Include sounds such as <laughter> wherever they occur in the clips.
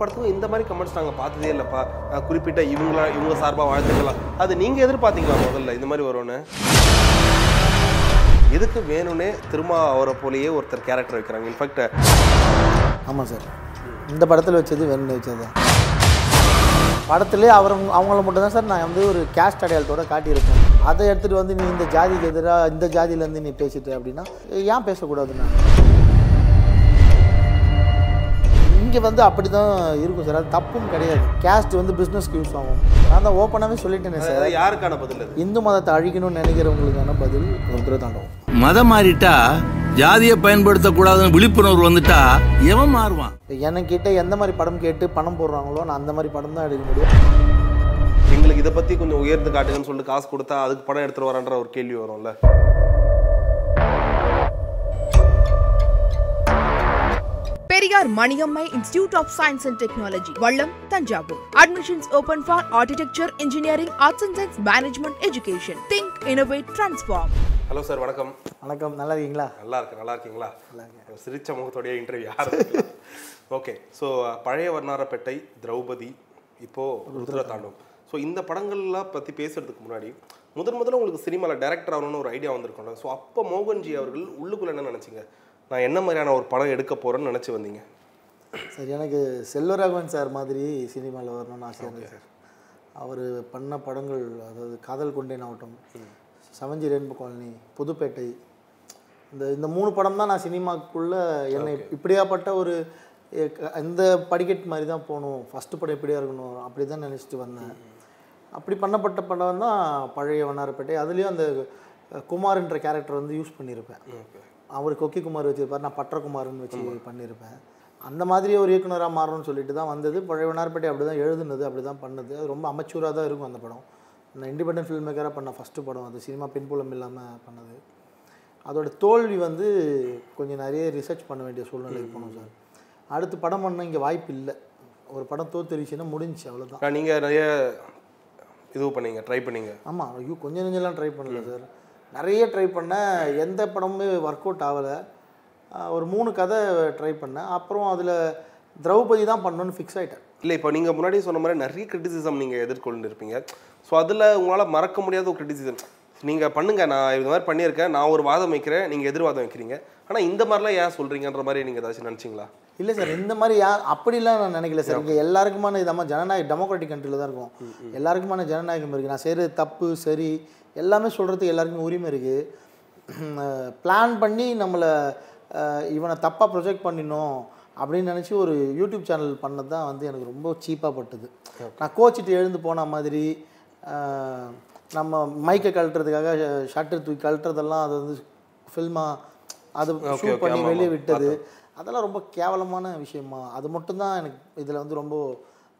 படத்துக்கும் இந்த மாதிரி கமெண்ட்ஸ் நாங்கள் பார்த்ததே இல்லைப்பா. குறிப்பிட்ட இவங்களா இவங்க சார்பாக வாழ்த்துக்கலாம் அது நீங்கள் எதிர்பார்த்தீங்களா முதல்ல இந்த மாதிரி வரும்னு? எதுக்கு வேணும்னே திரும்ப அவரை போலேயே ஒருத்தர் கேரக்டர் வைக்கிறாங்க. இன்ஃபேக்ட் ஆமாம் சார். இந்த படத்தில் வச்சது வேணும்னு வச்சது படத்துலேயே அவர் அவங்கள மட்டும் தான் சார் நான் வந்து ஒரு கேஸ்ட் அடையாளத்தோட காட்டியிருக்கேன். அதை எடுத்துகிட்டு வந்து நீ இந்த ஜாதிக்கு எதிராக இந்த ஜாதியிலேருந்து நீ பேசிட்டு அப்படின்னா ஏன் பேசக்கூடாது இங்கே வந்து அப்படி தான் இருக்கும் சார். அது தப்பும் கிடையாது. கேஸ்ட் வந்து பிஸ்னஸ்க்கு யூஸ் ஆகும். நான் தான் ஓப்பனாகவே சொல்லிட்டேனே சார். யாருக்கான பதில் இந்து மதத்தை அழிக்கணும்னு நினைக்கிறவங்களுக்கான பதில் ருத்ர தாண்டவம் மதம் மாறிட்டா ஜாதியை பயன்படுத்தக்கூடாதுன்னு விழிப்புணர்வு வந்துட்டா எவன் மாறுவான்? என்கிட்ட எந்த மாதிரி படம் கேட்டு பணம் போடுறாங்களோ நான் அந்த மாதிரி படம் தான் எடுக்க முடியும். எங்களுக்கு இதை பற்றி கொஞ்சம் உயர்ந்து காட்டுங்கன்னு சொல்லிட்டு காசு கொடுத்தா அதுக்கு படம் எடுத்துட்டு வரான்ற ஒரு கேள்வி வரும்ல. Periyar Maniammai institute of science and technology Vallam Thanjavur. Admissions open for architecture engineering arts and science management education think innovate transform hello sir வணக்கம். வணக்கம். நல்லா இருக்கீங்களா? நல்லா இருக்கு நல்லா இருக்கீங்களா? சிரிச்ச முகத்தோடைய இன்டர்வியூ ஓகே ஸோ பழைய வர்ணாரப்பேட்டை திரௌபதி இப்போ ருத்ர தாண்டவம். ஸோ இந்த படங்கள்லாம் பற்றி பேசுறதுக்கு முன்னாடி முதன் முதல்ல உங்களுக்கு சினிமாவில் டைரக்டர் ஆகணும்னு ஒரு ஐடியா வந்திருக்கோம்ல. ஸோ அப்போ மோகன்ஜி அவர்கள் உள்ளுக்குள்ள என்ன நினச்சிங்க? நான் என்ன மாதிரியான ஒரு படம் எடுக்க போறேன்னு நினச்சி வந்தீங்க? சார் எனக்கு செல்வராகவன் சார் மாதிரி சினிமாவில் வரணும்னு ஆசையாக இருந்தது சார். அவர் பண்ண படங்கள் அதாவது காதல் கொண்டேன் ஆகட்டும் சவஞ்சி ரெயின்போ காலனி புதுப்பேட்டை இந்த இந்த மூணு படம் தான் நான் சினிமாக்குள்ளே என்னை இப்படியாப்பட்ட ஒரு இந்த படிக்கட் மாதிரி தான் போகணும் ஃபஸ்ட்டு படம் இப்படியா இருக்கணும் அப்படி தான் நினச்சிட்டு வந்தேன். அப்படி பண்ணப்பட்ட படம் தான் பழைய வண்ணாரப்பேட்டை. அதுலேயும் அந்த குமார்ன்ற கேரக்டர் வந்து யூஸ் பண்ணியிருப்பேன். அவர் கொக்கி குமார் வச்சிருப்பார் நான் பட்டகுமார்னு வச்சு பண்ணியிருப்பேன் அந்த மாதிரி ஒரு இயக்குனராக மாறணும்னு சொல்லிட்டு தான் வந்தது. பழைய வண்ணாரப்பேட்டை அப்படி தான் எழுதுனது அப்படி தான் பண்ணது. அது ரொம்ப அமைச்சூராக தான் இருக்கும் அந்த படம். நான் இண்டிபெண்டன்ட் ஃபில்ம் மேக்கராக பண்ண ஃபஸ்ட்டு படம் அது. சினிமா பின்புலம் இல்லாமல் பண்ணது. அதோட தோல்வி வந்து கொஞ்சம் நிறைய ரிசர்ச் பண்ண வேண்டிய சூழ்நிலைக்கு போனோம் சார். அடுத்து படம் பண்ண இங்கே வாய்ப்பு இல்லை. ஒரு படம் தோத்துருச்சுன்னா முடிஞ்சுச்சு அவ்வளோதான் நீங்கள் நிறைய இது பண்ணீங்க ட்ரை பண்ணீங்க. ஆமாம் ஐயோ கொஞ்சம் நெஞ்செல்லாம் ட்ரை பண்ணல சார். நிறைய ட்ரை பண்ணேன். எந்த படமுமே ஒர்க் அவுட் ஆகலை. ஒரு மூணு கதை ட்ரை பண்ணேன். அப்புறம் அதில் திரௌபதி தான் பண்ணணும்னு ஃபிக்ஸ் ஆகிட்டேன் இல்லை இப்போ நீங்கள் முன்னாடி சொன்ன மாதிரி நிறைய கிரிட்டிசிசம் நீங்கள் எதிர்கொண்டு இருப்பீங்க ஸோ அதில் உங்களால் மறக்க முடியாத ஒரு கிரிட்டிசிசம் நீங்கள் பண்ணுங்க நான் இது மாதிரி பண்ணியிருக்கேன். நான் ஒரு வாதம் வைக்கிறேன். நீங்கள் எதிர்வாதம் வைக்கிறீங்க. ஆனால் இந்த மாதிரிலாம் ஏன் சொல்கிறீங்கன்ற மாதிரி நீங்கள் ஏதாச்சும் நினச்சிங்களா? இல்லை சார் இந்த மாதிரி யா அப்படிலாம் நான் நினைக்கல சார். இங்கே எல்லாருக்குமான இது நம்ம ஜனநாயக டெமோக்ராட்டிக் கண்ட்ரியில் தான் இருக்கும். எல்லாருக்குமான ஜனநாயகம் இருக்குது நான் செய்கிறது தப்பு சரி எல்லாமே சொல்கிறதுக்கு எல்லாருக்குமே உரிமை இருக்குது பிளான் பண்ணி நம்மளை இவனை தப்பாக ப்ரொஜெக்ட் பண்ணினோம் அப்படின்னு நினச்சி ஒரு யூடியூப் சேனல் பண்ணது தான் வந்து எனக்கு ரொம்ப சீப்பாக பட்டுது. நான் கோச்சிட்டு எழுந்து போன மாதிரி நம்ம மைக்கை கழட்டுறதுக்காக ஷட்டர் தூக்கி கழட்டுறதெல்லாம் அது வந்து ஃபில்மாக அது ஷூட் பண்ணி வெளியே விட்டது. அதெல்லாம் ரொம்ப கேவலமான விஷயமா. அது மட்டும்தான் எனக்கு இதில் வந்து ரொம்ப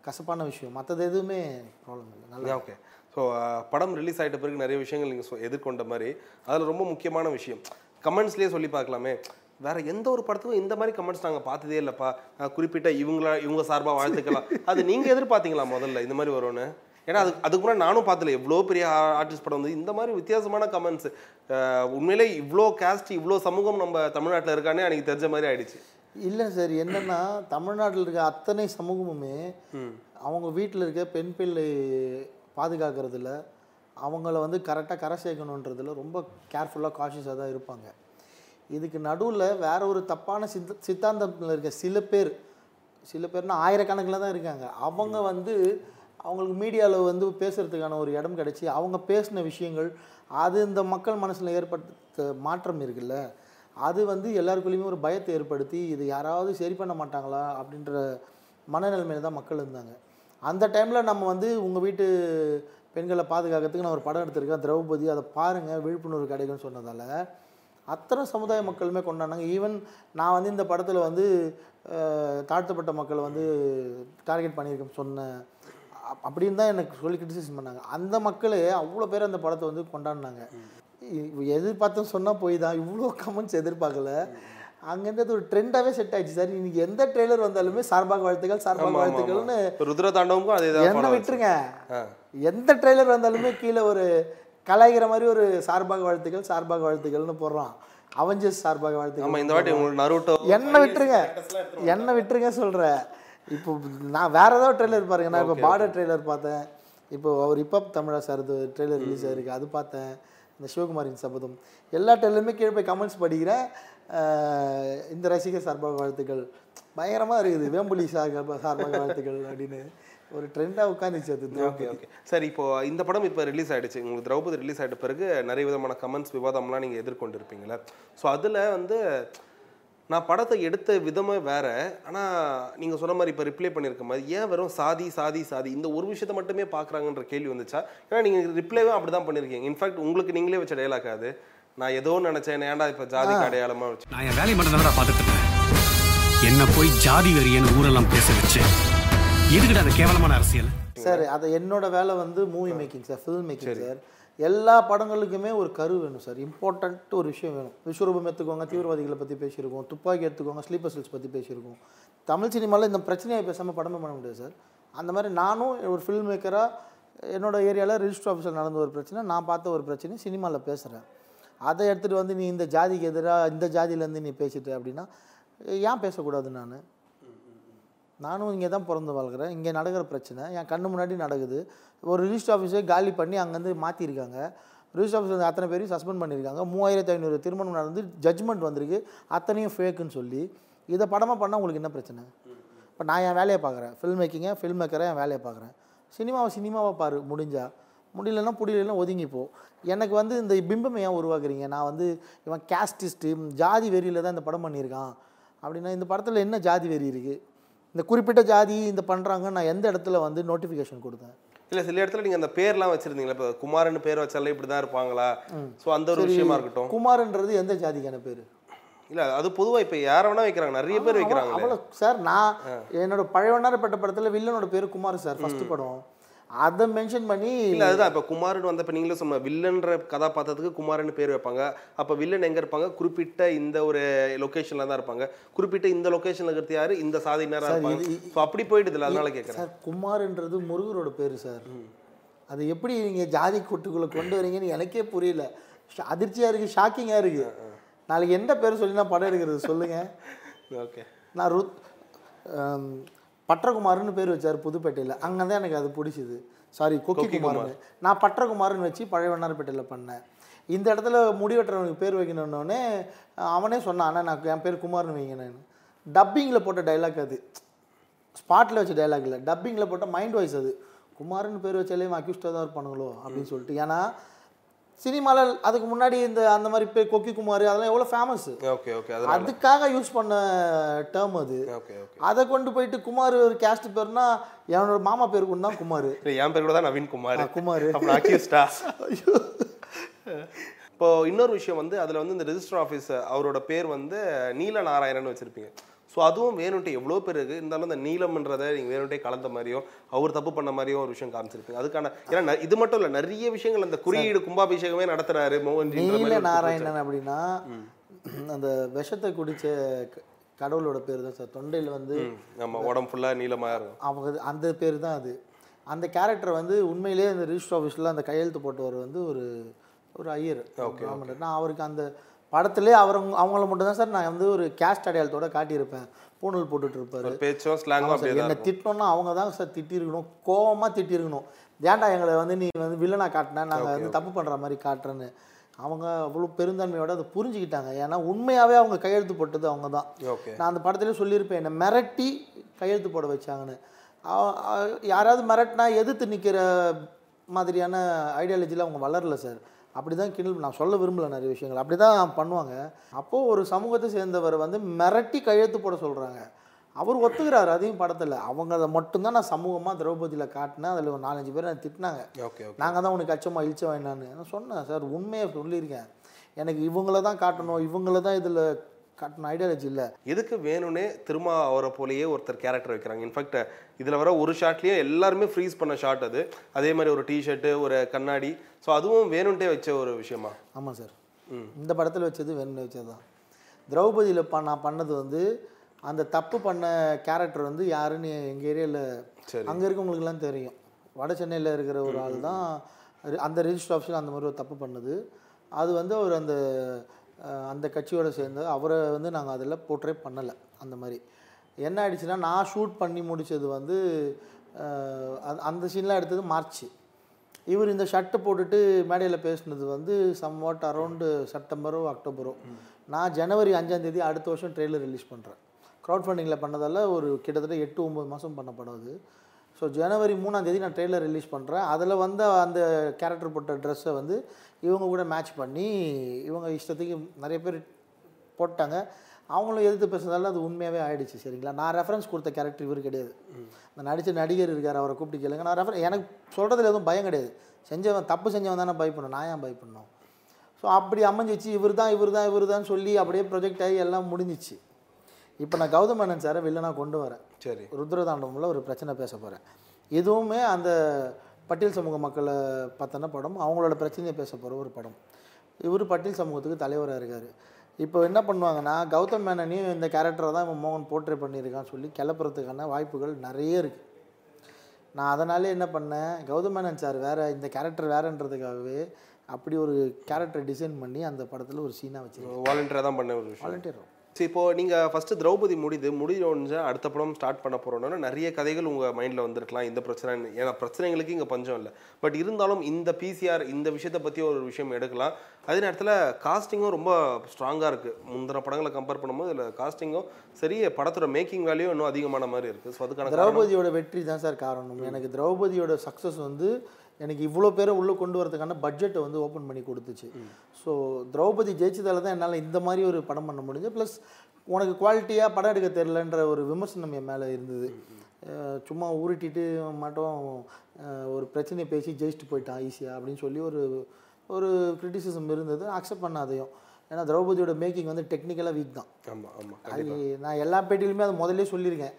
கசப்பான விஷயம். மற்றது எதுவுமே ப்ராப்ளம் இல்லை. நல்லா ஓகே ஸோ uh, படம் ரிலீஸ் ஆகிட்ட பிறகு நிறைய விஷயங்கள் நீங்கள் எதிர்கொண்ட மாதிரி அதில் ரொம்ப முக்கியமான விஷயம். கமெண்ட்ஸ்லேயே சொல்லி பார்க்கலாமே. வேற எந்த ஒரு படத்துக்கும் இந்த மாதிரி கமெண்ட்ஸ் நாங்கள் பார்த்ததே இல்லைப்பா. குறிப்பிட்ட இவங்களா இவங்க சார்பாக வாழ்த்துக்கலாம். அது நீங்கள் எதிர்பார்த்தீங்களா முதல்ல இந்த மாதிரி வரும்னு? ஏன்னா அது அதுக்கு முன்னாடி நானும் பார்த்தல எவ்வளோ பெரிய ஆர்டிஸ்ட் படம் வந்து இந்த மாதிரி வித்தியாசமான கமெண்ட்ஸ் உண்மையிலே இவ்வளோ கேஸ்ட் இவ்வளோ சமூகம் நம்ம தமிழ்நாட்டில் இருக்கானே எனக்கு தெரிஞ்ச மாதிரி ஆயிடுச்சு. இல்லை சார் என்னன்னா தமிழ்நாட்டில் இருக்க அத்தனை சமூகமுமே அவங்க வீட்டில் இருக்க பெண் பிள்ளை பாதுகாக்கிறதுல அவங்கள வந்து கரெக்டாக கரை சேர்க்கணுன்றதுல ரொம்ப கேர்ஃபுல்லாக காஷியஸாக தான் இருப்பாங்க. இதுக்கு நடுவில் வேற ஒரு தப்பான சித்த சித்தாந்தத்தில் இருக்க சில பேர் சில பேர்னா ஆயிரக்கணக்கில் தான் இருக்காங்க. அவங்க வந்து அவங்களுக்கு மீடியாவில் வந்து பேசுகிறதுக்கான ஒரு இடம் கிடைச்சி அவங்க பேசின விஷயங்கள் அது இந்த மக்கள் மனசில் ஏற்பட்ட மாற்றம் இருக்குல்ல. அது வந்து எல்லாருக்குள்ளேயுமே ஒரு பயத்தை ஏற்படுத்தி இது யாராவது சரி பண்ண மாட்டாங்களா அப்படின்ற மனநிலைமையில தான் மக்கள் இருந்தாங்க. அந்த டைமில் நம்ம வந்து உங்கள் வீட்டு பெண்களை பாதுகாக்கிறதுக்கு நான் ஒரு படம் எடுத்திருக்கேன் திரௌபதி. அதை பாருங்கள் விழிப்புணர்வு கிடைக்கும்னு சொன்னதால். அத்தனை சமுதாய மக்களுமே கொண்டாடினாங்க. ஈவன் நான் வந்து இந்த படத்தில் வந்து தாழ்த்தப்பட்ட மக்களை வந்து டார்கெட் பண்ணியிருக்கேன் சொன்னேன் அப்படின்னு தான் எனக்கு சொல்லி கிரிட்டிசைஸ் பண்ணாங்க. அந்த மக்களே அவ்வளோ பேர் அந்த படத்தை வந்து கொண்டாடினாங்க. எதிர்பார்த்தோம் சொன்னால் போய் தான் இவ்வளோ கமெண்ட்ஸ் எதிர்பார்க்கல. அங்கேருந்து ஒரு ட்ரெண்டாகவே செட் ஆயிடுச்சு. சார் இன்னைக்கு எந்த ட்ரெய்லர் வந்தாலுமே சார்பாக வாழ்த்துக்கள் சார்பாக வாழ்த்துக்கள்னு ருத்ர தாண்டவமுக்கும் அதே என்ன. விட்டுருங்க. எந்த ட்ரெய்லர் வந்தாலுமே கீழே ஒரு கலாய்க்கிற மாதிரி ஒரு சார்பாக வாழ்த்துக்கள் சார்பாக வாழ்த்துக்கள்னு போடுறான். அவஞ்சஸ் சார்பாக வாழ்த்துக்கள் இந்த வாட்டி உங்களுக்கு நருட்டோ என்ன விட்டுருங்க. என்ன விட்டுருங்க சொல்கிறேன் இப்போ நான் வேற ஏதாவது ட்ரெய்லர் பாருங்க. நான் இப்போ பார்டர் ட்ரெய்லர் பார்த்தேன். இப்போ அவர் இப்போ தமிழா சார் ட்ரெய்லர் ரிலீஸ் ஆயிருக்கு. அது பார்த்தேன். இந்த சிவகுமாரின் சபதம். எல்லா ட்ரெய்லருமே கீழே போய் கமெண்ட்ஸ் படிக்கிறேன் இந்த ரசிகர் சார்பாக வாழ்த்துக்கள். பயங்கரமாக இருக்குது வேம்புலி சார்பாக சார்பாக வாழ்த்துக்கள் அப்படின்னு ஒரு ட்ரெண்டாக உட்காந்துச்சு அது ஓகே ஓகே. சரி இப்போ இந்த படம் இப்போ ரிலீஸ் ஆகிடுச்சு உங்களுக்கு திரௌபதி ரிலீஸ் ஆகிட்ட பிறகு நிறைய விதமான கமெண்ட்ஸ் விவாதம்லாம் நீங்கள் எதிர்கொண்டிருப்பீங்களே ஸோ அதில் வந்து நான் படத்தை எடுத்த விதமே வேற. ஆனால் நீங்கள் சொன்ன மாதிரி இப்போ ரிப்ளை பண்ணியிருக்க மாதிரி ஏன் வெறும் சாதி சாதி சாதி? இந்த ஒரு விஷயத்தை மட்டுமே பார்க்குறாங்கன்ற கேள்வி வந்துச்சா? ஏன்னா நீங்கள் ரிப்ளைவும் அப்படி தான் பண்ணியிருக்கீங்க இன்ஃபேக்ட் உங்களுக்கு நீங்களே வச்ச டைலாக் அது. நான் ஏதோ நினச்சேன். ஏன்டா இப்போ ஜாதிக்கு அடையாளமாக வச்சு நான் என் வேலையை மட்டும் தான் பார்த்துட்டு இருக்கேன் என்ன போய் ஜாதி வெறியன்னு ஊரெல்லாம் பேச வச்சு. எதுக்கிட்ட அந்த கேவலமான அரசியல்? சார் அது என்னோட வேலை வந்து movie making sir film making sir. எல்லா படங்களுக்குமே ஒரு கரு வேணும் சார். இம்பார்ட்டண்ட் ஒரு விஷயம் வேணும். விஸ்வரூபம் எடுத்துக்கோங்க தீவிரவாதிகளை பற்றி பேசியிருக்கோம் துப்பாக்கி எடுத்துக்கோங்க ஸ்லீப்பர் செல்ஸ் பற்றி பேசியிருக்கோம். தமிழ் சினிமாவில் இந்த பிரச்சனையை பேசாமல் படமே பண்ண முடியாது சார். அந்த மாதிரி நானும் ஒரு ஃபில்ம் மேக்கராக என்னோட ஏரியாவில் ரிஜிஸ்டர் ஆஃபீஸில் நடந்த ஒரு பிரச்சனை நான் பார்த்த ஒரு பிரச்சனை சினிமாவில் பேசுகிறேன் அதை எடுத்துகிட்டு வந்து நீ இந்த ஜாதிக்கு எதிராக இந்த ஜாதியிலேருந்து நீ பேசிட்ட அப்படின்னா ஏன் பேசக்கூடாது நான்? நானும் இங்கே தான் பிறந்து வளர்க்குறேன் இங்கே நடக்கிற பிரச்சனை. என் கண்ணு முன்னாடி நடக்குது. ஒரு ரிஜிஸ்டர் ஆஃபீஸே காலி பண்ணி அங்கேருந்து மாற்றிருக்காங்க ரிஜிஸ்டர் ஆஃபீஸ் வந்து அத்தனை பேரையும் சஸ்பெண்ட் பண்ணியிருக்காங்க மூவாயிரத்து ஐநூறு திருமணம் நடந்து ஜட்ஜ்மெண்ட் வந்திருக்கு. அத்தனையும் ஃபேக்குன்னு சொல்லி. இதை படமாக பண்ணால் உங்களுக்கு என்ன பிரச்சனை? இப்போ நான் என் வேலையை பார்க்குறேன். ஃபில்ம் மேக்கிங்கை ஃபில்ம் மேக்கரை என் வேலையை பார்க்குறேன். சினிமாவை சினிமாவை பாரு முடிஞ்சா. முடியலன்னா புடியலன்னா ஒதுங்கிப்போ எனக்கு வந்து இந்த பிம்பம் ஏன் உருவாக்குறீங்க? நான் வந்து இவன் கேஸ்டிஸ்ட்டு ஜாதி வெறியில் தான் இந்த படம் பண்ணியிருக்கான். அப்படின்னா இந்த படத்தில் என்ன ஜாதி வெறி இருக்குது இந்த குறிப்பிட்ட ஜாதி இந்த பண்ணுறாங்க நான் எந்த இடத்துல வந்து நோட்டிஃபிகேஷன் கொடுத்தேன்? இல்லை சில இடத்துல நீங்கள் அந்த பேர்லாம் வச்சிருந்தீங்களா? இப்போ குமார்னு பேர் வச்சாலே இப்படி தான் இருப்பாங்களா? ஸோ அந்த ஒரு விஷயமா இருக்கட்டும். குமார்ன்றது எந்த ஜாதிக்கான பேர்? இல்லை அது பொதுவாக இப்போ யாரை வேணா வைக்கிறாங்க. நிறைய பேர் வைக்கிறாங்களே அவ்வளோ சார் நான் என்னோட பழையவனாரப்பட்ட படத்தில் வில்லனோட பேர் குமார் சார் ஃபர்ஸ்ட் படம். அதை மென்ஷன் பண்ணி இல்ல அதுதான். இப்போ குமாரன் வந்தப்ப நீங்களே சொன்ன வில்லன்ற கதாபாத்திரத்துக்கு குமாரன் பேர் வைப்பாங்க. அப்ப வில்லன் எங்க இருப்பாங்க? குறிப்பிட்ட இந்த ஒரு லொகேஷன்ல தான் இருப்பாங்க. குறிப்பிட்ட இந்த லொகேஷன்ல இருக்கிறது யாரு? இந்த சாதியினரா இருப்பாங்க. ஸோ அப்படி போயிடுதுல அதனால கேட்குறேன் சார் குமார்ன்றது முருகரோட பேர் சார். அது எப்படி நீங்கள் ஜாதி கொட்டுக்குள்ளே கொண்டு வரீங்கன்னு எனக்கே புரியல. ஷ- அதிர்ச்சியா இருக்கு ஷாக்கிங்காக இருக்கு. நாளைக்கு எந்த பேர் சொல்லி நான் படம் எடுக்கிறது சொல்லுங்க. <laughs> ஓகே நான் ருத் ஆம், பட்ரகுமார்னு பேர் வச்சார் புதுப்பேட்டையில். அங்கே தான் எனக்கு அது பிடிச்சிது. சாரி கொக்கி குமார்னு நான் பட்ரகுமார்னு வச்சு பழைய வண்ணாரப்பேட்டையில் பண்ணேன். இந்த இடத்துல முடி வெட்டுறவனுக்கு பேர் வைக்கணுன்னே அவனே சொன்னான் அண்ணா நான் என் பேர் குமார்னு வைங்கன்னு டப்பிங்கில் போட்ட டைலாக் அது. ஸ்பாட்டில் வச்ச டைலாக் இல்லை. டப்பிங்கில் போட்ட மைண்ட் வாய்ஸ் அது. குமார்னு பேர் வச்சாலே அக்யூஸ்டாக தான் இருப்பானுங்களோ அப்படின்னு சொல்லிட்டு. ஏன்னா சினிமாவில் அதுக்கு முன்னாடி இந்த அந்த மாதிரி பேர் கொக்கி குமார் அதெல்லாம் எவ்வளோ ஃபேமஸு ஓகே ஓகே அதுக்காக யூஸ் பண்ண டேர்ம் அது. ஓகே ஓகே அதை கொண்டு போயிட்டு குமார் ஒரு கேஸ்ட் பேர்னா என்னோட மாமா பேர் கொண்டு தான் குமார். என் பேர் கூட தான் நவீன் குமார். குமார். இப்போ இன்னொரு விஷயம் வந்து அதுல வந்து இந்த ரெஜிஸ்டர் ஆஃபீஸ் அவரோட பேர் வந்து நீல நாராயணன் வச்சிருப்பீங்க. ஸோ அதுவும் வேணும்ட்டு எவ்வளோ பேர் இருக்கு? இருந்தாலும் இந்த நீலம்ன்றதை நீங்கள் வேணும்ட்டே கலந்த மாதிரியும் அவர் தப்பு பண்ண மாதிரியும் ஒரு விஷயம் காமிச்சிருப்பீங்க அதுக்கான ஏன்னா இது மட்டும் இல்லை நிறைய விஷயங்கள் அந்த குறியீடு கும்பாபிஷேகமே நடத்துறாரு மோகன்ஜி நாராயணன் அப்படின்னா அந்த விஷத்தை குடிச்ச கடவுளோட பேர் தான் சார். தொண்டையில் வந்து நம்ம உடம்பு ஃபுல்லா நீளமா இருக்கும். அவங்க அந்த பேர் தான் அது. அந்த கேரக்டர் வந்து உண்மையிலேயே அந்த ரிஜிஸ்டர் ஆஃபீஸில் அந்த கையெழுத்து போட்டவர் வந்து ஒரு ஒரு ஐயர். நான் அவருக்கு அந்த படத்திலே அவர் அவங்கள மட்டும் தான் சார் நான் வந்து ஒரு கேஸ்ட் அடையாளத்தோட காட்டியிருப்பேன். பூணல் போட்டுட்டு இருப்பாரு தான் என்னை திட்டணும்னா அவங்க தான் சார் திட்டிருக்கணும். கோவமா திட்டிருக்கணும். ஏன்டா எங்களை வந்து நீ வந்து வில்லனா காட்டின? நாங்கள் வந்து தப்பு பண்ணுற மாதிரி காட்டுறேன்னு. அவங்க அவ்வளோ பெருந்தன்மையோட அதை புரிஞ்சுக்கிட்டாங்க. ஏன்னா உண்மையாகவே அவங்க கையெழுத்து போட்டது அவங்க தான். நான் அந்த படத்திலே சொல்லியிருப்பேன் என்னை மிரட்டி கையெழுத்து போட வச்சாங்கன்னு. யாராவது மிரட்டினா எதிர்த்து நிற்கிற மாதிரியான ஐடியாலஜியில் அவங்க வளரல சார். அப்படி தான் கிண்டல் நான் சொல்ல விரும்பல நிறைய விஷயங்கள். அப்படி தான் பண்ணுவாங்க. அப்போது ஒரு சமூகத்தை சேர்ந்தவர் வந்து மிரட்டி கையெழுத்து போட சொல்கிறாங்க அவர் ஒத்துக்கிறாரு அதையும் படத்தில். அவங்க அதை மட்டும்தான் நான் சமூகமாக திரௌபதியில் காட்டினேன். அதில் ஒரு நாலஞ்சு பேர் என்னை திட்டினாங்க. Okay okay. நாங்கள் தான் உனக்கு அச்சமாக இழிச்ச வேணான்னு நான் சொன்னேன் சார் உண்மையை சொல்லியிருக்கேன். எனக்கு இவங்கள தான் காட்டணும். இவங்கள தான் இதில் காட்டணும். ஐடியாலஜி இல்லை. எதுக்கு வேணும்னே திரும்ப அவரை போலயே ஒருத்தர் கேரக்டர் வைக்கிறாங்க. இன்ஃபேக்ட் இதுல வர ஒரு ஷாட்லயே எல்லாருமே ஃப்ரீஸ் பண்ண ஷாட் அது. அதே மாதிரி ஒரு டிஷர்ட்டு ஒரு கண்ணாடி. ஸோ அதுவும் வேணும்ட்டே வச்ச ஒரு விஷயமா? ஆமாம் சார் இந்த படத்தில் வச்சது வேணும்னு வச்சது தான் திரௌபதியில் ப நான் பண்ணது வந்து அந்த தப்பு பண்ண கேரக்டர் வந்து யாருன்னு எங்கள் ஏரியாவில். அங்கே இருக்கவங்களுக்குலாம் தெரியும். வட சென்னையில் இருக்கிற ஒரு ஆள் தான் அந்த ரிஜிஸ்டர் ஆஃபீஸில் அந்த மாதிரி ஒரு தப்பு பண்ணுது. அது வந்து அவர் அந்த அந்த கட்சியோடு சேர்ந்து அவரை வந்து நாங்கள் அதில் போர்ட்ரே பண்ணலை அந்த மாதிரி. என்ன ஆயிடுச்சுன்னா நான் ஷூட் பண்ணி முடித்தது வந்து அந்த- சீன்லாம் எடுத்தது மார்ச் இவர் இந்த ஷர்ட்டை போட்டுட்டு மேடையில் பேசினது வந்து சம் வாட் அரௌண்டு செப்டம்பரோ அக்டோபரோ. நான் ஜனவரி அஞ்சாந்தேதி அடுத்த வருஷம் ட்ரெய்லர் ரிலீஸ் பண்ணுறேன் க்ரௌட் ஃபண்டிங்கில் பண்ணதால் ஒரு கிட்டத்தட்ட எட்டு ஒம்பது மாதம் பண்ண படம் அது. ஸோ ஜனவரி மூணாம் தேதி நான் ட்ரெய்லர் ரிலீஸ் பண்ணுறேன் அதில் வந்து அந்த கேரக்டர் போட்ட ட்ரெஸ்ஸை வந்து இவங்க கூட மேட்ச் பண்ணி இவங்க இஷ்டத்துக்கு நிறைய பேர் போட்டாங்க. அவங்களும் எதிர்த்து பேசுனதால அது உண்மையாகவே ஆயிடுச்சு சரிங்களா? நான் ரெஃபரன்ஸ் கொடுத்த கேரக்டர் இவர் கிடையாது. அந்த நடித்த நடிகர் இருக்கார் அவரை கூப்பிட்டு கேளுங்க. நான் ரெஃபர் எனக்கு சொல்கிறதுல எதுவும் பயம் கிடையாது. செஞ்சவன் தப்பு செஞ்சவன் தானே பயப்படணும். நான் ஏன் பயப்படணும்? ஸோ அப்படி அமைஞ்சிச்சு. இவர் தான் இவர் தான் இவர் தான் சொல்லி அப்படியே ப்ரொஜெக்ட் ஆகி எல்லாம் முடிஞ்சிச்சு. இப்போ நான் கௌதம் மேனன் சாரை வில்லனாக கொண்டு வரேன். சரி. ருத்ரதாண்டவமில் ஒரு பிரச்சனை பேச போகிறேன் இதுவுமே அந்த பட்டியல் சமூக மக்களை பற்றின படம் அவங்களோட பிரச்சனையை பேச போகிற ஒரு படம். இவர் பட்டியல் சமூகத்துக்கு தலைவராக இருக்கார். இப்போ என்ன பண்ணுவாங்கன்னா கௌதம் மேனனையும் இந்த கேரக்டரை தான் இவன் மோகன் போர்ட்ரே பண்ணியிருக்கான்னு சொல்லி கிளப்புறதுக்கான வாய்ப்புகள் நிறைய இருக்குது நான் அதனாலே என்ன பண்ணேன் கௌதம் மேனன் சார் வேறு இந்த கேரக்டர் வேறன்றதுக்காகவே அப்படி ஒரு கேரக்டர் டிசைன் பண்ணி அந்த படத்தில் ஒரு சீனாக வச்சிருக்கேன். வாலண்டியராக தான் பண்ண ஒரு விஷயம். வாலண்டியர் சரி இப்போ நீங்கள் ஃபஸ்ட்டு திரௌபதி முடிது முடிஞ்ச அடுத்த படம் ஸ்டார்ட் பண்ண போகிறோன்னா நிறைய கதைகள் உங்கள் மைண்டில் வந்திருக்கலாம். இந்த பிரச்சனை ஏன்னா பிரச்சனைகளுக்கு இங்கே பஞ்சம் இல்லை. பட் இருந்தாலும் இந்த பிசிஆர் இந்த விஷயத்தை பற்றி ஒரு விஷயம் எடுக்கலாம். அதே நேரத்தில் காஸ்டிங்கும் ரொம்ப ஸ்ட்ராங்காக இருக்குது முந்தின படங்களை கம்பேர் பண்ணும்போது இதில் காஸ்டிங்கும் சரி படத்தோட மேக்கிங் வேல்யூ இன்னும் அதிகமான மாதிரி இருக்குது ஸோ அதுக்கான திரௌபதியோட வெற்றி தான் சார் காரணம். எனக்கு திரௌபதியோட சக்ஸஸ் வந்து எனக்கு இவ்வளோ பேரை உள்ளே கொண்டு வரதுக்கான பட்ஜெட்டை வந்து ஓப்பன் பண்ணி கொடுத்துச்சு. ஸோ திரௌபதி ஜெயிச்சதால தான் என்னால் இந்த மாதிரி ஒரு படம் பண்ண முடிஞ்சு. ப்ளஸ் உனக்கு குவாலிட்டியாக படம் எடுக்க தெரிலன்ற ஒரு விமர்சனம் என் மேலே இருந்தது. சும்மா உருட்டிட்டு மட்டும் ஒரு பிரச்சனையை பேசி ஜெயிச்சுட்டு போயிட்டான் ஈஸியாக அப்படின்னு சொல்லி ஒரு ஒரு கிரிட்டிசிசம் இருந்தது. அக்செப்ட் பண்ண அதையும் ஏன்னா திரௌபதியோட மேக்கிங் வந்து டெக்னிக்கலாக வீக் தான். ஆமாம் ஆமாம் அது நான் எல்லா பேட்டியிலுமே அது முதல்ல சொல்லியிருக்கேன்.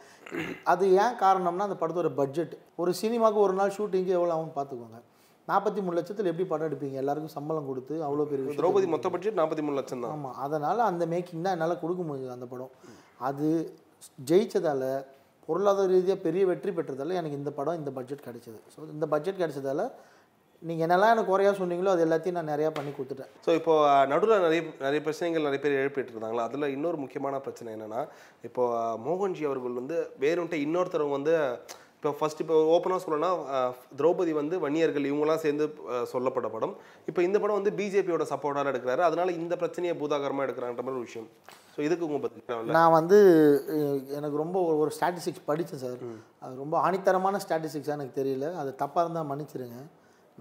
அது ஏன் காரணம்னா அந்த படத்தோட பட்ஜெட் ஒரு சினிமாவுக்கு ஒரு நாள் ஷூட்டிங்கு எவ்வளோ ஆகும் பார்த்துக்கோங்க. நாற்பத்தி மூணு லட்சத்தில் எப்படி படம் எடுப்பீங்க? எல்லாருக்கும் சம்பளம் கொடுத்து அவ்வளோ பெரிய திரௌபதி மொத்த பட்ஜெட் நாற்பத்தி மூணு லட்சம் தான். ஆமாம் அதனால் அந்த மேக்கிங் தான் என்னால் கொடுக்க முடியுது அந்த படம். அது ஜெயிச்சதால பொருளாதார ரீதியாக பெரிய வெற்றி பெற்றதால எனக்கு இந்த படம் இந்த பட்ஜெட் கிடைச்சது. ஸோ இந்த பட்ஜெட் கிடைச்சதால நீங்கள் என்னெல்லாம் எனக்கு குறையா சொன்னீங்களோ அது எல்லாத்தையும் நான் நிறையா பண்ணி கொடுத்துட்டேன். ஸோ இப்போ நடுவில் நிறைய நிறைய பிரச்சனைகள் நிறைய பேர் எழுப்பிட்டு இருந்தாங்களா? அதில் இன்னொரு முக்கியமான பிரச்சனை என்னன்னா இப்போ அஹ், மோகன்ஜி அவர்கள் வந்து வேறுன்ட்டு இன்னொருத்தர் வந்து இப்போ ஃபர்ஸ்ட் இப்போ ஓப்பனாக சொல்லணும்னா திரௌபதி வந்து வன்னியர்கள் இவங்களாம் சேர்ந்து சொல்லப்பட்ட படம். இப்போ இந்த படம் வந்து பிஜேபியோட சப்போர்ட்டாக எடுக்கிறாரு. அதனால இந்த பிரச்சனையை பூதாகரமாக எடுக்கிறான்ற மாதிரி ஒரு விஷயம். ஸோ இதுக்கு உங்க பதில் நான் வந்து எனக்கு ரொம்ப ஒரு- ஒரு ஸ்டாட்டிஸ்டிக்ஸ் படித்தேன் சார். அது ரொம்ப ஆணித்தரமான ஸ்டாட்டிஸ்டிக்ஸாக எனக்கு தெரியல. அது தப்பாக இருந்தால் மன்னிச்சிருங்க.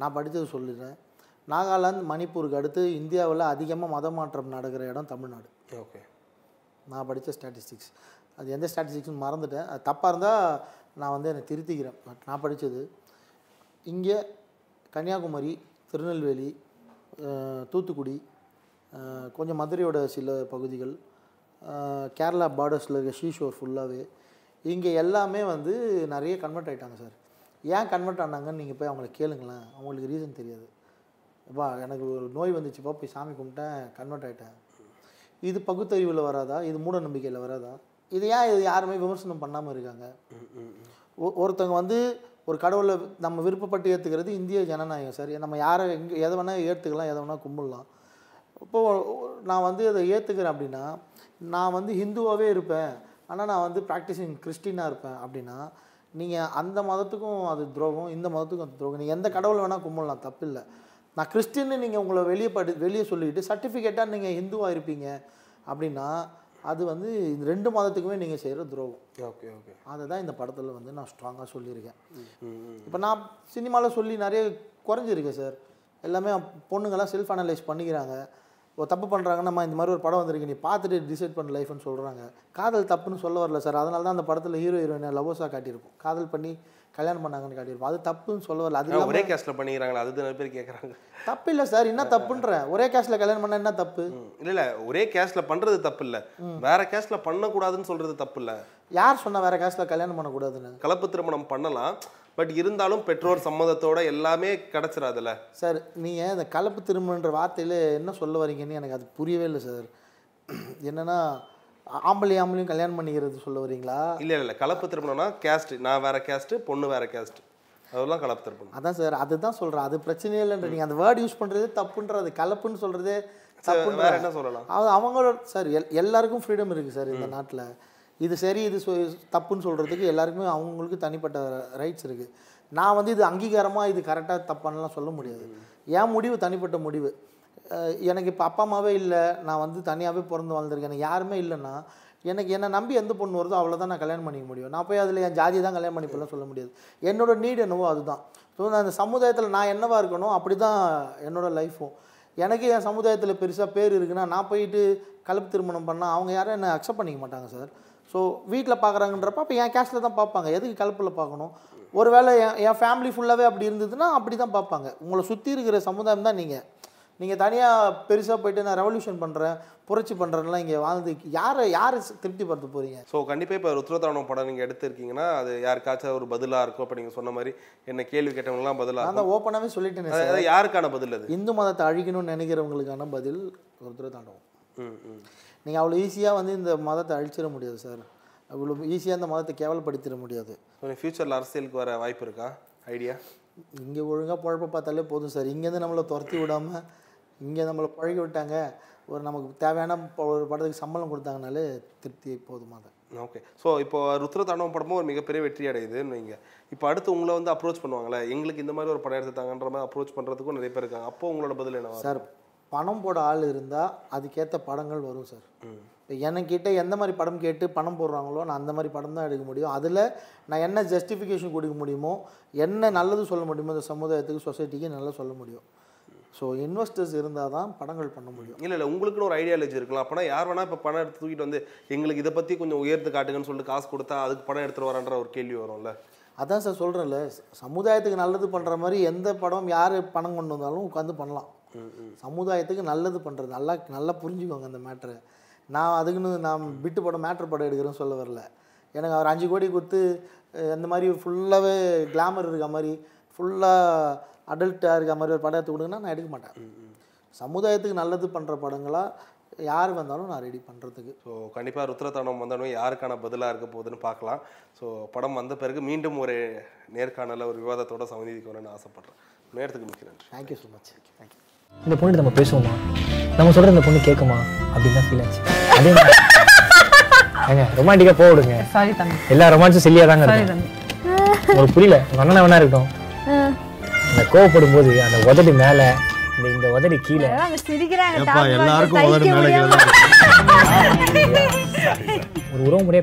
நான் படித்தது சொல்லிடுறேன். நாகாலாந்து மணிப்பூருக்கு அடுத்து இந்தியாவில் அதிகமாக மத மாற்றம் நடக்கிற இடம் தமிழ்நாடு. ஓகே. நான் படித்த ஸ்டாட்டிஸ்டிக்ஸ் அது எந்த ஸ்டாட்டிஸ்டிக்ஸ்னு மறந்துட்டேன். அது தப்பாக இருந்தால் நான் வந்து என்னை திருத்திக்கிறேன். பட் நான் படித்தது இங்கே கன்னியாகுமரி திருநெல்வேலி தூத்துக்குடி கொஞ்சம் மதுரையோட சில பகுதிகள் கேரளா பார்டர்ஸில் இருக்க ஷீஷோர் ஃபுல்லாகவே இங்கே எல்லாமே வந்து நிறைய கன்வெர்ட் ஆகிட்டாங்க சார் ஏன் கன்வெர்ட் ஆனாங்கன்னு நீங்கள் போய் அவங்கள கேளுங்களேன். அவங்களுக்கு ரீசன் தெரியாது. அப்பா எனக்கு ஒரு நோய் வந்துச்சுப்பா போய் சாமி கும்பிட்டேன் கன்வெர்ட் ஆகிட்டேன் இது பகுத்தறிவில் வராதா? இது மூட நம்பிக்கையில் வராதா? இது ஏன் இது யாருமே விமர்சனம் பண்ணாமல் இருக்காங்க? ஒ- ஒருத்தங்க வந்து ஒரு கடவுளை நம்ம விருப்பப்பட்டு ஏற்றுக்கிறது இந்திய ஜனநாயகம் சார். நம்ம யாரை எங்கே எதை வேணால் ஏற்றுக்கலாம் எதை வேணால் கும்பிடலாம். இப்போது நான் வந்து அதை ஏற்றுக்கிறேன் அப்படின்னா நான் வந்து ஹிந்துவாகவே இருப்பேன். ஆனால் நான் வந்து ப்ராக்டிஸிங் கிறிஸ்டினாக இருப்பேன் அப்படின்னா நீங்கள் அந்த மதத்துக்கும் அது துரோகம் இந்த மதத்துக்கும் அது துரோகம். நீங்கள் எந்த கடவுளை வேணால் கும்பிடலாம் தப்பில்லை. நான் கிறிஸ்டின்னு நீங்கள் உங்களை வெளியே படி வெளியே சொல்லிக்கிட்டு சர்டிஃபிகேட்டாக நீங்கள் ஹிந்துவாக இருப்பீங்க அப்படின்னா அது வந்து இந்த ரெண்டு மதத்துக்குமே நீங்கள் செய்கிற துரோகம். ஓகே ஓகே அதை தான் இந்த படத்தில் வந்து நான் ஸ்ட்ராங்காக சொல்லியிருக்கேன். இப்போ நான் சினிமாவில் சொல்லி நிறைய குறைஞ்சிருக்கேன் சார். எல்லாமே பொண்ணுங்கெல்லாம் செல்ஃப் அனலைஸ் பண்ணிக்கிறாங்க. ஒரு தப்பு பண்ணுறாங்க நம்ம இந்த மாதிரி ஒரு படம் வந்திருக்கு நீ பார்த்துட்டு டிசைட் பண்ண லைஃப்னு சொல்கிறாங்க காதல் தப்புன்னு சொல்ல வரல சார் அதனால தான் அந்த படத்தில் ஹீரோ ஹீரோயினை லவ்வர்ஸாக காட்டியிருப்போம் காதல் பண்ணி கல்யாணம் பண்ணாங்கன்னு காட்டியிருப்போம் அது தப்புன்னு சொல்ல வரல. அது ஒரே கேஸ்ட்ல பண்ணிக்கிறாங்களா? அது நிறைய பேர் கேட்குறாங்க தப்பு இல்லை சார் என்ன தப்புன்றேன் ஒரே கேஸ்டில் கல்யாணம் பண்ணால் என்ன தப்பு? இல்ல இல்ல. ஒரே கேஸ்ட்ல பண்றது தப்பு இல்ல. வேற கேஸ்ட்ல பண்ணக்கூடாதுன்னு சொல்றது தப்பு இல்ல. யார் சொன்னா வேற கேஸ்டில் கல்யாணம் பண்ணக்கூடாதுன்னு? கலப்பு திருமணம் பண்ணலாம். பட் இருந்தாலும் பெற்றோர் சம்மதத்தோட எல்லாமே கிடைச்சிடாதுல்ல சார் நீங்கள் இந்த கலப்பு திருமணன்ற வார்த்தையில் என்ன சொல்ல வரீங்கன்னு எனக்கு அது புரியவே இல்லை சார் என்னன்னா ஆம்பளை ஆம்பளையும் கல்யாணம் பண்ணிக்கிறது சொல்ல வரீங்களா? இல்ல இல்ல கலப்பு திருமணம்னா கேஸ்ட் நான் வேற கேஸ்ட் பொண்ணு வேற கேஸ்ட் அதெல்லாம் கலப்பு திருமணம் அதான் சார் அதுதான் சொல்கிறேன் அது பிரச்சனையே இல்லைன்ற நீங்கள் அந்த வேர்டு யூஸ் பண்ணுறதே தப்புன்றது கலப்புன்னு சொல்கிறதே வேற தப்புன்ற. என்ன சொல்லலாம்? அது அவங்களோட சார் எல் எல்லாருக்கும் ஃப்ரீடம் இருக்குது சார் இந்த நாட்டில். இது சரி இது சொ- தப்புன்னு சொல்கிறதுக்கு எல்லாருக்குமே அவங்களுக்கு தனிப்பட்ட ரைட்ஸ் இருக்குது நான் வந்து இது அங்கீகாரமாக இது கரெக்டாக தப்பானலாம் சொல்ல முடியாது. என் முடிவு தனிப்பட்ட முடிவு. எனக்கு இப்போ அப்பா அம்மாவே இல்லை. நான் வந்து தனியாகவே பிறந்து வாழ்ந்துருக்கேன் எனக்கு யாருமே இல்லைன்னா எனக்கு என்னை நம்பி எந்த பொண்ணு வருதோ அவ்வளோ தான் நான் கல்யாணம் பண்ணிக்க முடியும். நான் போய் அதில் என் ஜாதி தான் கல்யாணம் பண்ணிப்பெல்லாம் சொல்ல முடியாது. என்னோட நீட் என்னவோ அதுதான். ஸோ நான் அந்த சமுதாயத்தில் நான் என்னவாக இருக்கணும் அப்படி தான் என்னோடய லைஃப்பும் எனக்கு என் சமுதாயத்தில் பெருசாக பேர் இருக்குன்னா நான் போயிட்டு கலப்பு திருமணம் பண்ணால் அவங்க யாரும் என்னை அக்செப்ட் பண்ணிக்க மாட்டாங்க சார் ஸோ வீட்டில் பார்க்குறாங்கன்றப்ப அப்போ என் கேஸ்ட்டில் தான் பார்ப்பாங்க எதுக்கு கலப்பில் பார்க்கணும் ஒருவேளை என் என் ஃபேமிலி ஃபுல்லாகவே அப்படி இருந்ததுன்னா அப்படி தான் பார்ப்பாங்க உங்களை சுற்றி இருக்கிற சமுதாயம் தான் நீங்கள் நீங்கள் தனியாக பெருசாக போயிட்டு நான் ரெவல்யூஷன் பண்ணுறேன் புரட்சி பண்ணுறேன்லாம் இங்கே வாழ்ந்து யாரை யாரை திருப்திப்படுத்த போகிறீங்க ஸோ கண்டிப்பாக இப்போ ருத்ரதானம் படம் நீங்கள் எடுத்திருக்கீங்கன்னா அது யாருக்காச்சும் ஒரு பதிலாக இருக்கும். இப்போ நீங்கள் சொன்ன மாதிரி என்ன கேள்வி கேட்டவங்கலாம் பதிலாக நான் தான் ஓப்பனாகவே சொல்லிட்டேனே யாருக்கான பதில் அது? இந்து மதத்தை அழிக்கணும்னு நினைக்கிறவங்களுக்கான பதில் ருத்ர தாண்டவம் ம் ம். நீங்கள் அவ்வளோ ஈஸியாக வந்து இந்த மதத்தை அழிச்சிட முடியாது சார் அவ்வளோ ஈஸியாக இந்த மதத்தை கேவலப்படுத்திட முடியாது. ஸோ ஃபியூச்சரில் அரசியலுக்கு வர வாய்ப்பு இருக்கா? ஐடியா இங்கே ஒழுங்காக பழப்ப பார்த்தாலே போதும் சார் இங்கேருந்து நம்மளை துரத்தி விடாமல் இங்கே நம்மளை பழகி விட்டாங்க. ஒரு நமக்கு தேவையான ஒரு படத்துக்கு சம்பளம் கொடுத்தாங்கனாலே திருப்தி போதுமாதான் ஓகே ஸோ இப்போ ருத்ரதாண்டவம் படமும் ஒரு மிகப்பெரிய வெற்றி அடையுதுன்னு வைங்க. இப்போ அடுத்து உங்களை வந்து அப்ரோச் பண்ணுவாங்களே எங்களுக்கு இந்த மாதிரி ஒரு படம் எடுத்துட்டாங்கன்ற மாதிரி அப்ரோச் பண்ணுறதுக்கும் நிறைய பேர் இருக்காங்க. அப்போ உங்களோட பதில் என்னவா சார் பணம் போட ஆள் இருந்தால் அதுக்கேற்ற படங்கள் வரும் சார். இப்போ என்கிட்ட எந்த மாதிரி படம் கேட்டு பணம் போடுறாங்களோ நான் அந்த மாதிரி படம் தான் எடுக்க முடியும். அதில் நான் என்ன ஜஸ்டிஃபிகேஷன் கொடுக்க முடியுமோ என்ன நல்லது சொல்ல முடியுமோ இந்த சமுதாயத்துக்கு சொசைட்டிக்கு நல்லா சொல்ல முடியும். ஸோ இன்வெஸ்டர்ஸ் இருந்தால் தான் படங்கள் பண்ண முடியும். இல்லை இல்லை உங்களுக்குன்னு ஒரு ஐடியாலஜி இருக்கலாம். அப்போனா யார் வேணா இப்போ பணம் எடுத்து தூக்கிட்டு வந்து எங்களுக்கு இதை பற்றி கொஞ்சம் உயர்த்து காட்டுங்கன்னு சொல்லிட்டு காசு கொடுத்தா அதுக்கு படம் எடுத்துட்டு வரான்ற ஒரு கேள்வி வரும்ல? அதான் சார் சொல்கிறேன்ல சமுதாயத்துக்கு நல்லது பண்ணுற மாதிரி எந்த படம் யார் பணம் கொண்டு வந்தாலும் உட்காந்து பண்ணலாம். சமுதாயத்துக்கு நல்லது பண்ணுறது நல்லா நல்லா புரிஞ்சுக்கோங்க அந்த மேட்ரை நான் அதுக்குன்னு நான் பிட்டு படம் மேட்ரு படம் எடுக்கிறேன்னு சொல்ல வரல. எனக்கு அவர் அஞ்சு கோடி கொடுத்து அஹ், இந்த மாதிரி ஃபுல்லாகவே கிளாமர் இருக்க மாதிரி ஃபுல்லாக அடல்ட்டாக இருக்க மாதிரி ஒரு படம் எடுத்து கொடுங்கன்னா நான் எடுக்க மாட்டேன். சமுதாயத்துக்கு நல்லது பண்ணுற படங்களாக யார் வந்தாலும் நான் ரெடி பண்ணுறதுக்கு ஸோ கண்டிப்பாக ருத்ரதானம் வந்தாலும் யாருக்கான பதிலாக இருக்க போகுதுன்னு பார்க்கலாம். ஸோ படம் வந்த பிறகு மீண்டும் ஒரு நேர்காணல ஒரு விவாதத்தோட சமநீதிக்கு வரணும்னு ஆசைப்பட்றேன். நேரத்துக்கு மிக்க நன்றி. தேங்க்யூ ஸோ மச் தேங்க்யூ இந்த பொண்ணு நம்ம பேசுவோமா? நம்ம சொல்ற இந்த பொண்ணு கேட்குமா அப்படின்னு தான் ஃபீல் ஆச்சு. அதே ஏங்க ரொமான்டிக்கா போக விடுங்க சாரி தம்பி. எல்லா ரொமான்ஸும் சில்லியா தாங்க சாரி இருக்கும். தம்பி. உங்களுக்கு புரியல? உங்க அண்ணன் வேணா இருக்கட்டும். அந்த கோவப்படும் போது அந்த உதடு மேல இந்த இந்த உதடு கீழே. சிரிக்கிறாங்க எல்லாருக்கும். ஒரு உறவு முறையா